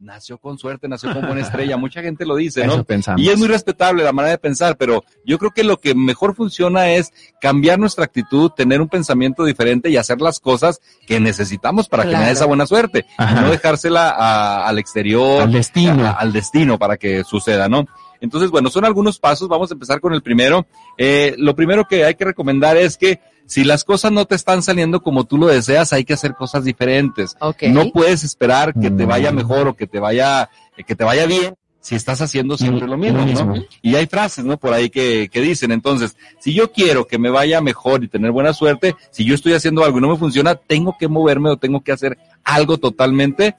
nació con suerte, nació con buena estrella, mucha gente lo dice, ¿no? Eso pensamos. Y es muy respetable la manera de pensar, pero yo creo que lo que mejor funciona es cambiar nuestra actitud, tener un pensamiento diferente y hacer las cosas que necesitamos para que me dé esa buena suerte. Ajá. No dejársela a- al exterior, Al destino. a- al destino para que suceda, ¿no? Entonces, bueno, son algunos pasos. Vamos a empezar con el primero. Eh, lo primero que hay que recomendar es que si las cosas no te están saliendo como tú lo deseas, hay que hacer cosas diferentes. Ok. No puedes esperar que te Mm. vaya mejor o que te vaya, eh, que te vaya bien si estás haciendo siempre Mm, lo mismo, lo ¿no? mismo. Y hay frases, ¿no? Por ahí que, que dicen, entonces, si yo quiero que me vaya mejor y tener buena suerte, si yo estoy haciendo algo y no me funciona, tengo que moverme o tengo que hacer algo totalmente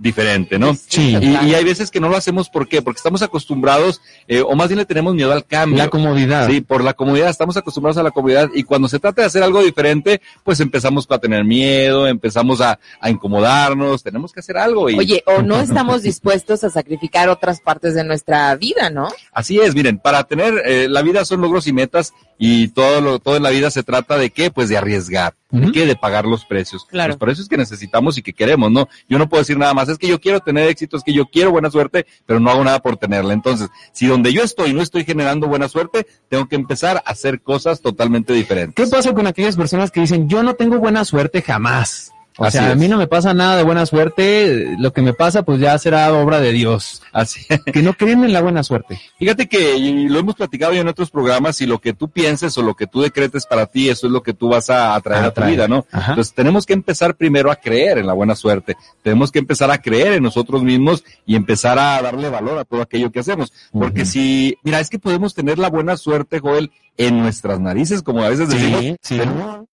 diferente, ¿no? Sí. Y, y hay veces que no lo hacemos, ¿por qué? Porque estamos acostumbrados, eh, o más bien le tenemos miedo al cambio. La comodidad. Sí, por la comodidad, estamos acostumbrados a la comodidad y cuando se trata de hacer algo diferente, pues empezamos a tener miedo, empezamos a, a incomodarnos, tenemos que hacer algo y Oye, o no estamos dispuestos a sacrificar otras partes de nuestra vida, ¿no? así es, miren, para tener, eh, la vida son logros y metas y todo lo, todo en la vida se trata de qué, pues de arriesgar, de Ujú. qué, de pagar los precios. Claro. Por eso es que necesitamos y que queremos, ¿no? Yo no puedo decir nada más, es que yo quiero tener éxito, es que yo quiero buena suerte, pero no hago nada por tenerla. Entonces, si donde yo estoy no estoy generando buena suerte, tengo que empezar a hacer cosas totalmente diferentes. ¿Qué pasa con aquellas personas que dicen, yo no tengo buena suerte jamás? O Así sea, a mí no me pasa nada de buena suerte, lo que me pasa pues ya será obra de Dios. Así Que no creen en la buena suerte. Fíjate que y lo hemos platicado ya en otros programas y lo que tú pienses o lo que tú decretes para ti, eso es lo que tú vas a atraer a, tu vida, ¿no? Ajá. Entonces tenemos que empezar primero a creer en la buena suerte, tenemos que empezar a creer en nosotros mismos y empezar a darle valor a todo aquello que hacemos. Porque si, mira, es que podemos tener la buena suerte, Joel, en nuestras narices, como a veces decimos, Sí, sí. pero-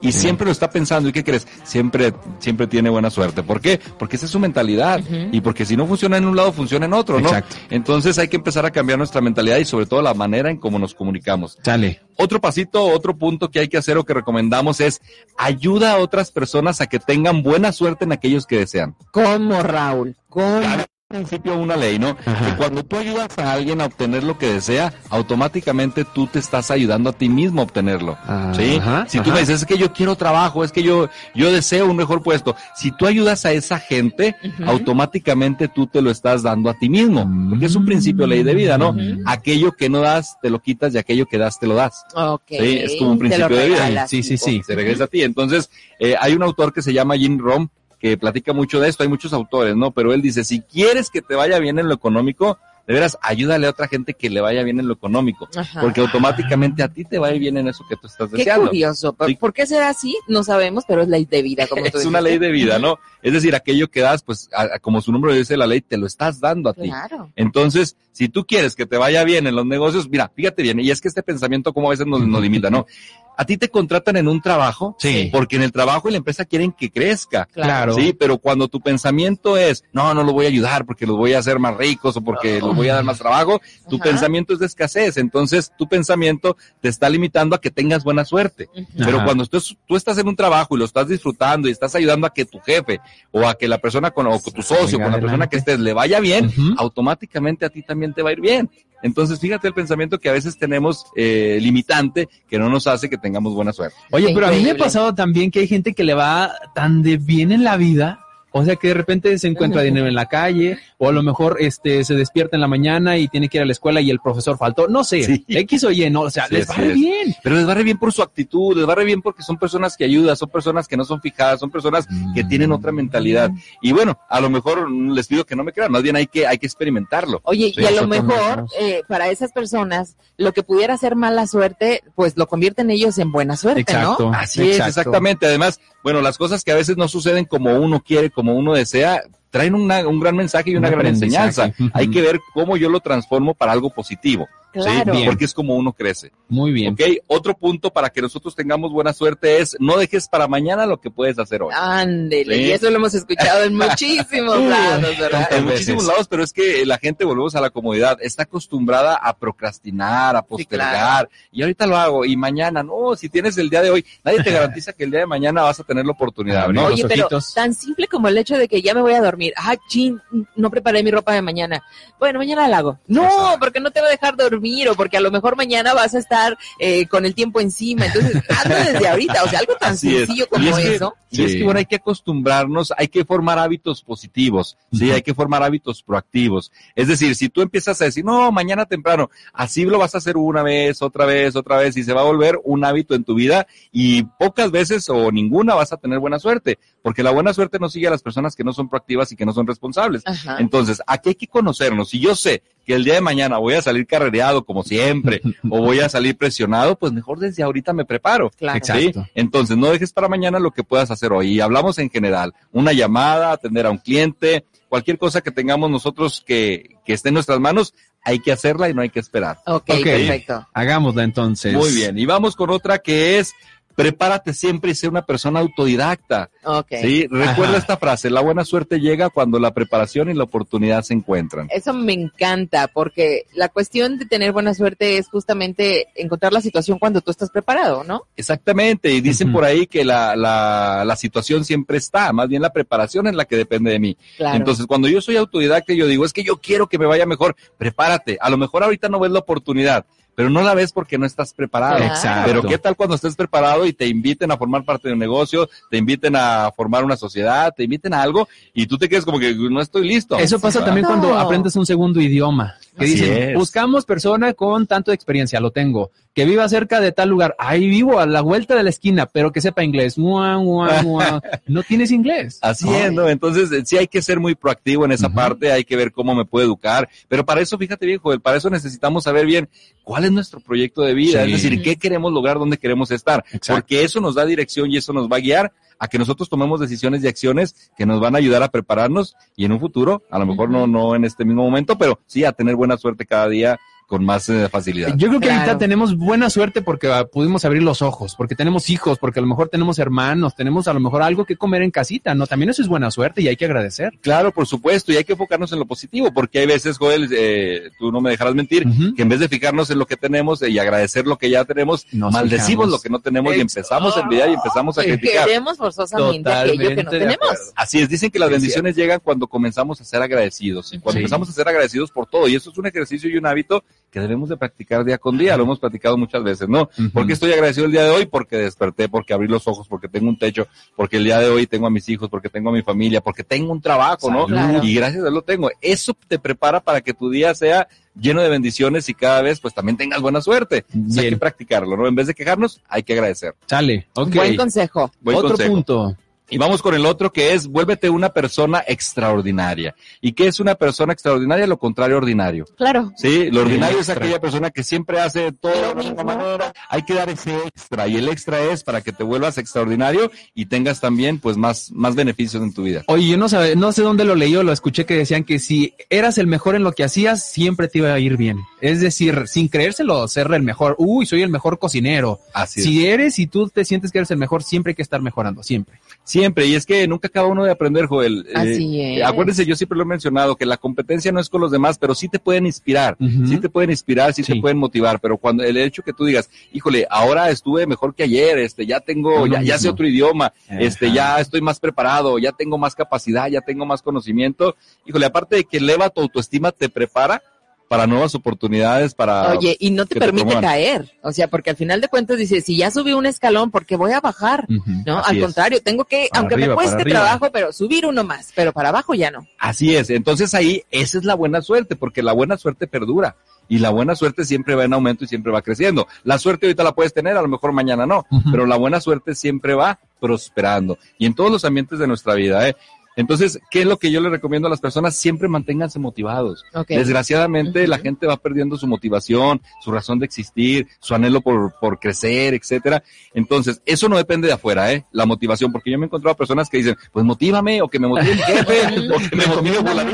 y siempre lo está pensando, ¿y qué crees? Siempre, siempre tiene buena suerte. ¿Por qué? Porque esa es su mentalidad. Y porque si no funciona en un lado, funciona en otro, ¿no? Exacto. Entonces hay que empezar a cambiar nuestra mentalidad y sobre todo la manera en cómo nos comunicamos. Sale. Otro pasito, otro punto que hay que hacer o que recomendamos es ayuda a otras personas a que tengan buena suerte en aquellos que desean. ¿Cómo, Raúl? ¿Cómo? Cada principio una ley, ¿no? Ajá. Que cuando tú ayudas a alguien a obtener lo que desea, automáticamente tú te estás ayudando a ti mismo a obtenerlo. ¿Sí? Ajá, si tú ajá. me dices, es que yo quiero trabajo, es que yo, yo deseo un mejor puesto. Si tú ayudas a esa gente, automáticamente tú te lo estás dando a ti mismo. Porque es un principio ley de vida, ¿no? Aquello que no das, te lo quitas y aquello que das, te lo das. Ok. Sí, es como un principio de vida. Sí, sí, sí. Se regresa a ti. Entonces, eh, hay un autor que se llama Jim Rom que platica mucho de esto. Hay muchos autores, ¿no? Pero él dice, si quieres que te vaya bien en lo económico, de veras, ayúdale a otra gente que le vaya bien en lo económico. Ajá. Porque automáticamente a ti te va a ir bien en eso que tú estás Qué deseando. curioso. ¿Por, Sí. por qué será así? No sabemos, pero es ley de vida, como tú Es una ley de vida, ¿no? Es decir, aquello que das, pues, a- a- como su nombre dice la ley, te lo estás dando a ti. Claro. Entonces, si tú quieres que te vaya bien en los negocios, mira, fíjate bien, y es que este pensamiento como a veces nos, nos limita, ¿no? A ti te contratan en un trabajo, Sí. porque en el trabajo y la empresa quieren que crezca. Claro. Sí, pero cuando tu pensamiento es, no, no lo voy a ayudar porque los voy a hacer más ricos o porque los voy a dar más trabajo, tu Ajá. pensamiento es de escasez. Entonces, tu pensamiento te está limitando a que tengas buena suerte. Pero cuando tú, tú estás en un trabajo y lo estás disfrutando y estás ayudando a que tu jefe o a que la persona con, o con tu socio, Venga, con la persona que estés, le vaya bien, automáticamente a ti también te va a ir bien. Entonces, fíjate el pensamiento que a veces tenemos eh, limitante que no nos hace que tengamos buena suerte. Oye, pero a mí me ha pasado también que hay gente que le va tan de bien en la vida, o sea que de repente se encuentra dinero en la calle, o a lo mejor este se despierta en la mañana y tiene que ir a la escuela y el profesor faltó, no sé, Sí. X o Y, no, o sea, Sí, les va re bien. Pero les va re bien por su actitud, les va re bien porque son personas que ayudan, son personas que no son fijadas, son personas que tienen otra mentalidad. Y bueno, a lo mejor mm, les pido que no me crean, más bien hay que, hay que experimentarlo. Oye, Sí, y a lo mejor eh, para esas personas lo que pudiera ser mala suerte, pues lo convierten ellos en buena suerte, Exacto. ¿no? Así es, Exacto. exactamente. Además, bueno, las cosas que a veces no suceden como uno quiere, como uno desea, traen una- un gran mensaje y una Un gran enseñanza. Hay que ver cómo yo lo transformo para algo positivo. Claro. Bien. Porque es como uno crece. Muy bien. ¿Ok? Otro punto para que nosotros tengamos buena suerte es no dejes para mañana lo que puedes hacer hoy. Ándele, Sí. y eso lo hemos escuchado en muchísimos lados, ¿verdad? en veces. muchísimos lados, pero es que la gente, volvemos a la comodidad, está acostumbrada a procrastinar, a postergar, claro. y ahorita lo hago, y mañana, no, si tienes el día de hoy, nadie te garantiza que el día de mañana vas a tener la oportunidad, ¿no? los Oye, pero ojitos. tan simple como el hecho de que ya me voy a dormir. Ah, chin, no preparé mi ropa de mañana. Bueno, mañana la hago. No, Exacto. porque no te va a dejar dormir o porque a lo mejor mañana vas a estar eh, con el tiempo encima. Entonces, hazlo desde ahorita. O sea, algo tan Así es. sencillo Y como es que- eso. Y es que bueno, hay que acostumbrarnos, hay que formar hábitos positivos, sí, hay que formar hábitos proactivos. Es decir, si tú empiezas a decir, no, mañana temprano, así lo vas a hacer una vez, otra vez, otra vez, y se va a volver un hábito en tu vida y pocas veces o ninguna vas a tener buena suerte, porque la buena suerte no sigue a las personas que no son proactivas y que no son responsables. Ajá. Entonces, aquí hay que conocernos. Si yo sé que el día de mañana voy a salir carrereado como siempre o voy a salir presionado, pues mejor desde ahorita me preparo. Claro. Exacto. ¿sí? Entonces, no dejes para mañana lo que puedas hacer hoy. Y hablamos en general, una llamada, atender a un cliente, cualquier cosa que tengamos nosotros que, que esté en nuestras manos, hay que hacerla y no hay que esperar. Ok, Ok. perfecto. Hagámosla entonces. Muy bien. Y vamos con otra que es, prepárate siempre y sé una persona autodidacta. Ok. ¿sí? Recuerda Ajá. esta frase, la buena suerte llega cuando la preparación y la oportunidad se encuentran. Eso me encanta porque la cuestión de tener buena suerte es justamente encontrar la situación cuando tú estás preparado, ¿no? Exactamente, y dicen por ahí que la, la, la situación siempre está, más bien la preparación es la que depende de mí. Claro. Entonces, cuando yo soy autodidacta, yo digo, es que yo quiero que me vaya mejor, prepárate. A lo mejor ahorita no ves la oportunidad, pero no la ves porque no estás preparado. Exacto. Pero qué tal cuando estés preparado y te inviten a formar parte de un negocio, te inviten a formar una sociedad, te inviten a algo y tú te quedes como que no estoy listo. Eso pasa también cuando aprendes un segundo idioma. Que Así dicen, es. buscamos persona con tanto de experiencia, lo tengo. Que viva cerca de tal lugar. Ahí vivo, a la vuelta de la esquina, pero que sepa inglés. Mua, mua, mua. No tienes inglés. Así es, ¿no? Entonces, eh, sí hay que ser muy proactivo en esa parte, hay que ver cómo me puedo educar, pero para eso, fíjate bien, Joel, para eso necesitamos saber bien cuál es nuestro proyecto de vida, Sí. es decir, qué queremos lograr, dónde queremos estar, Exacto. porque eso nos da dirección y eso nos va a guiar a que nosotros tomemos decisiones y acciones que nos van a ayudar a prepararnos y en un futuro, a lo mejor no, no en este mismo momento, pero sí a tener buena suerte cada día con más eh, facilidad. Yo creo que Claro. ahorita tenemos buena suerte porque ah, pudimos abrir los ojos, porque tenemos hijos, porque a lo mejor tenemos hermanos, tenemos a lo mejor algo que comer en casita, ¿no? También eso es buena suerte y hay que agradecer. Claro, por supuesto, y hay que enfocarnos en lo positivo, porque hay veces, Joel, eh, tú no me dejarás mentir, que en vez de fijarnos en lo que tenemos eh, y agradecer lo que ya tenemos, Nos maldecimos fijamos. lo que no tenemos y empezamos a envidiar y empezamos a criticar. Queremos forzosamente aquello que no Totalmente tenemos. acuerdo. Así es, dicen que las Es bendiciones llegan cuando comenzamos a ser agradecidos, y cuando Sí. empezamos a ser agradecidos por todo, y eso es un ejercicio y un hábito que debemos de practicar día con día, lo hemos platicado muchas veces, ¿no? Ujú. ¿Por qué estoy agradecido el día de hoy? Porque desperté, porque abrí los ojos, porque tengo un techo, porque el día de hoy tengo a mis hijos, porque tengo a mi familia, porque tengo un trabajo, ¿no? Claro. Y gracias a Dios lo tengo. Eso te prepara para que tu día sea lleno de bendiciones y cada vez pues también tengas buena suerte. O sea, hay que practicarlo, ¿no? En vez de quejarnos, hay que agradecer. Sale, ok. Buen consejo. Buen Otro consejo. punto. Y vamos con el otro que es, vuélvete una persona extraordinaria. ¿Y qué es una persona extraordinaria? Lo contrario ordinario. Claro. Sí, lo ordinario es aquella persona que siempre hace todo de la misma manera. Hay que dar ese extra. Y el extra es para que te vuelvas extraordinario y tengas también pues más, más beneficios en tu vida. Oye, yo no, sabe, no sé dónde lo leí o lo escuché que decían que si eras el mejor en lo que hacías, siempre te iba a ir bien. Es decir, sin creérselo, ser el mejor. Uy, soy el mejor cocinero. Así es. Si eres y tú te sientes que eres el mejor, siempre hay que estar mejorando, siempre. Siempre, y es que nunca acaba uno de aprender, Joel. Eh, Así es. Acuérdense, yo siempre lo he mencionado, que la competencia no es con los demás, pero sí te pueden inspirar, sí te pueden inspirar, sí, Sí. te pueden motivar, pero cuando el hecho que tú digas, híjole, ahora estuve mejor que ayer, este, ya tengo, lo ya, ya sé otro idioma, este, ya estoy más preparado, ya tengo más capacidad, ya tengo más conocimiento, híjole, aparte de que eleva tu autoestima, te prepara para nuevas oportunidades, para... Oye, y no te permite caer. O sea, porque al final de cuentas dices, si ya subí un escalón, ¿por qué voy a bajar? No, al es. contrario, tengo que, Para aunque arriba, me cueste trabajo, pero subir uno más, pero para abajo ya no. Así es, entonces ahí esa es la buena suerte, porque la buena suerte perdura y la buena suerte siempre va en aumento y siempre va creciendo. La suerte ahorita la puedes tener, a lo mejor mañana no, pero la buena suerte siempre va prosperando y en todos los ambientes de nuestra vida. ¿eh? Entonces, ¿qué es lo que yo le recomiendo a las personas? Siempre manténganse motivados. Desgraciadamente, la gente va perdiendo su motivación, su razón de existir, su anhelo por, por crecer, etcétera. Entonces, eso no depende de afuera, ¿eh? La motivación, porque yo me he encontrado personas que dicen, pues motívame, o que me motive mi jefe, o que me motive por la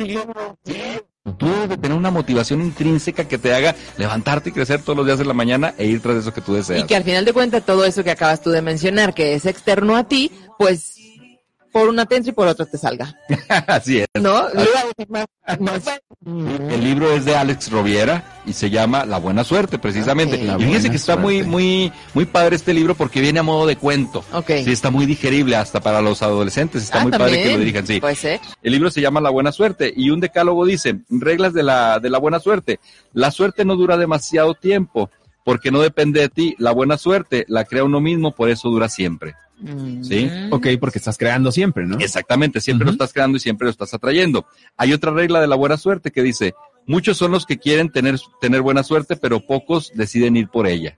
Tú debes de tener una motivación intrínseca que te haga levantarte y crecer todos los días de la mañana e ir tras eso que tú deseas. Y que al final de cuentas todo eso que acabas tú de mencionar, que es externo a ti, pues por una te y por otra te salga. Así es. ¿No? El libro es de Alex Roviera y se llama La Buena Suerte, precisamente. Ok. La y fíjense que está muy, Suerte. muy, muy padre este libro porque viene a modo de cuento. Ok. Sí, está muy digerible hasta para los adolescentes. Está Ah, muy padre que lo dirijan, sí. Puede ser. El libro se llama La Buena Suerte y un decálogo dice, reglas de la, de la buena suerte. La suerte no dura demasiado tiempo porque no depende de ti. La buena suerte la crea uno mismo, por eso dura siempre. Mm. Sí. Ok, porque estás creando siempre, ¿no? Exactamente, siempre lo estás creando y siempre lo estás atrayendo. Hay otra regla de la buena suerte que dice, muchos son los que quieren tener, tener buena suerte, pero pocos deciden ir por ella.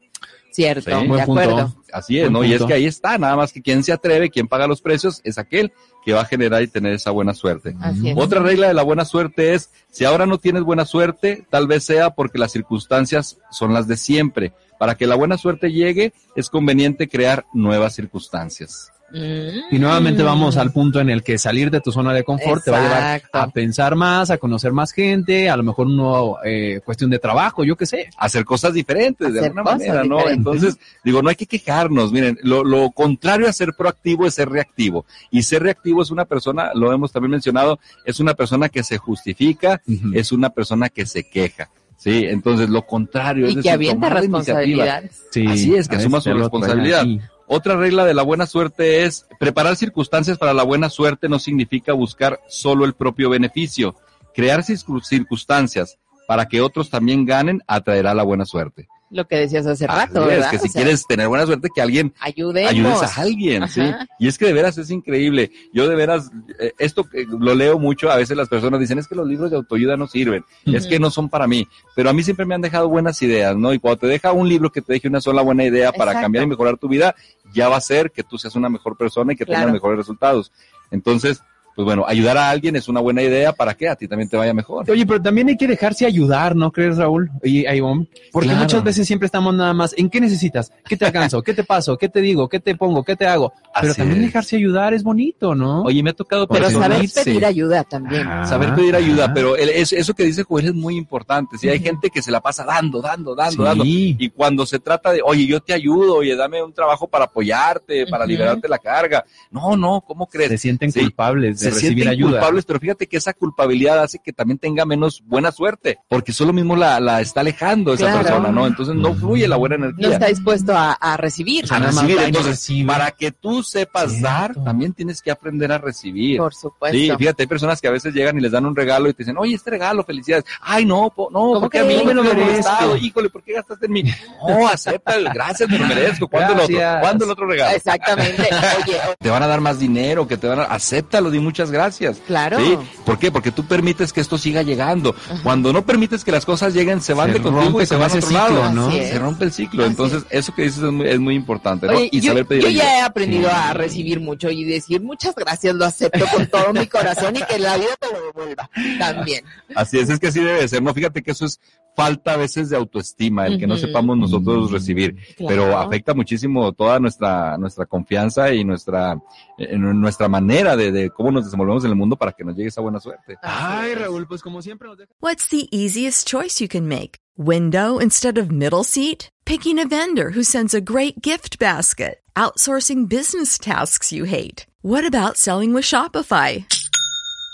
Cierto, Sí. de punto. acuerdo. Así es, Buen ¿no? Y es que ahí está, nada más que quien se atreve, quien paga los precios, es aquel que va a generar y tener esa buena suerte. Así es. Otra regla de la buena suerte es, si ahora no tienes buena suerte, tal vez sea porque las circunstancias son las de siempre. Para que la buena suerte llegue, es conveniente crear nuevas circunstancias. Mm. Y nuevamente vamos al punto en el que salir de tu zona de confort te va a llevar a pensar más, a conocer más gente, a lo mejor no eh, cuestión de trabajo, yo qué sé. hacer cosas diferentes de alguna manera, ¿no? Entonces, digo, no hay que quejarnos. Miren, lo, lo contrario a ser proactivo es ser reactivo. Y ser reactivo es una persona, lo hemos también mencionado, es una persona que se justifica, es una persona que se queja. Sí, entonces lo contrario es Y que decir, avienta responsabilidades. Sí, Así es, que asuma su responsabilidad. Otra regla de la buena suerte es preparar circunstancias para la buena suerte no significa buscar solo el propio beneficio. Crear circun- circunstancias para que otros también ganen atraerá la buena suerte. Lo que decías hace Así rato, es, ¿verdad? que si O sea, quieres tener buena suerte, que alguien ayudemos. ayudes a alguien, ¿sí? Y es que de veras es increíble. Yo de veras, eh, esto que lo leo mucho, a veces las personas dicen, es que los libros de autoayuda no sirven, es que no son para mí, pero a mí siempre me han dejado buenas ideas, ¿no? Y cuando te deja un libro que te deje una sola buena idea para Exacto. cambiar y mejorar tu vida, ya va a ser que tú seas una mejor persona y que Claro. tengas mejores resultados. Entonces, pues bueno, ayudar a alguien es una buena idea para que a ti también te vaya mejor. Oye, pero también hay que dejarse ayudar, ¿no crees, Raúl? Y Ivonne? Porque Claro. muchas veces siempre estamos nada más, ¿en qué necesitas? ¿Qué te alcanzo? ¿Qué te paso? ¿Qué te digo? ¿Qué te pongo? ¿Qué te hago? Pero Así también es. dejarse ayudar es bonito, ¿no? Oye, me ha tocado Pero saber pedir ayuda también. Ajá. Saber pedir ayuda, pero el- es- eso que dice Joel es muy importante. Si hay gente que se la pasa dando, dando, dando, dando. Sí. Y cuando se trata de, oye, yo te ayudo, oye, dame un trabajo para apoyarte, para liberarte la carga. No, no, ¿cómo crees? Se sienten Sí. culpables de se sienten ayuda. culpables, pero fíjate que esa culpabilidad hace que también tenga menos buena suerte, porque solo mismo la, la está alejando esa Claro. persona, ¿no? Entonces no fluye la buena No energía. está dispuesto a, a recibir. a recibir. no Entonces, recibe. para que tú sepas Cierto. dar, también tienes que aprender a recibir. Por supuesto. Sí, fíjate, hay personas que a veces llegan y les dan un regalo y te dicen, oye, este regalo, felicidades. Ay, no, po- no, ¿Cómo porque a mí crees? me lo No me merezco. Híjole, ¿por qué gastaste en mí? No, acepta, el- gracias, me lo merezco. ¿Cuándo el otro? ¿Cuándo el otro regalo? Exactamente. Oye, Te van a dar más dinero, que te van a... Acéptalo, di muchas gracias. Claro. ¿Sí? ¿Por qué? Porque tú permites que esto siga llegando. Cuando no permites que las cosas lleguen, se van Se de contigo rompe y se van a otro ciclo, lado. Se rompe el ciclo. Así Entonces, eso que dices es muy, es muy importante, ¿no? Oye, y yo, saber pedir yo ayuda. ya he aprendido Sí. a recibir mucho y decir muchas gracias, lo acepto con todo mi corazón y que la vida te lo devuelva también. Así es, es que así debe ser, ¿no? Fíjate que eso es falta a veces de autoestima, el que no sepamos nosotros recibir, pero afecta muchísimo toda nuestra, nuestra confianza y nuestra, eh, nuestra manera de, de cómo nos desenvolvemos en el mundo para que nos llegue esa buena suerte. Ay. Raúl, pues como siempre nos deja... What's the easiest choice you can make? Window instead of middle seat? Picking a vendor who sends a great gift basket? Outsourcing business tasks you hate? What about selling with Shopify?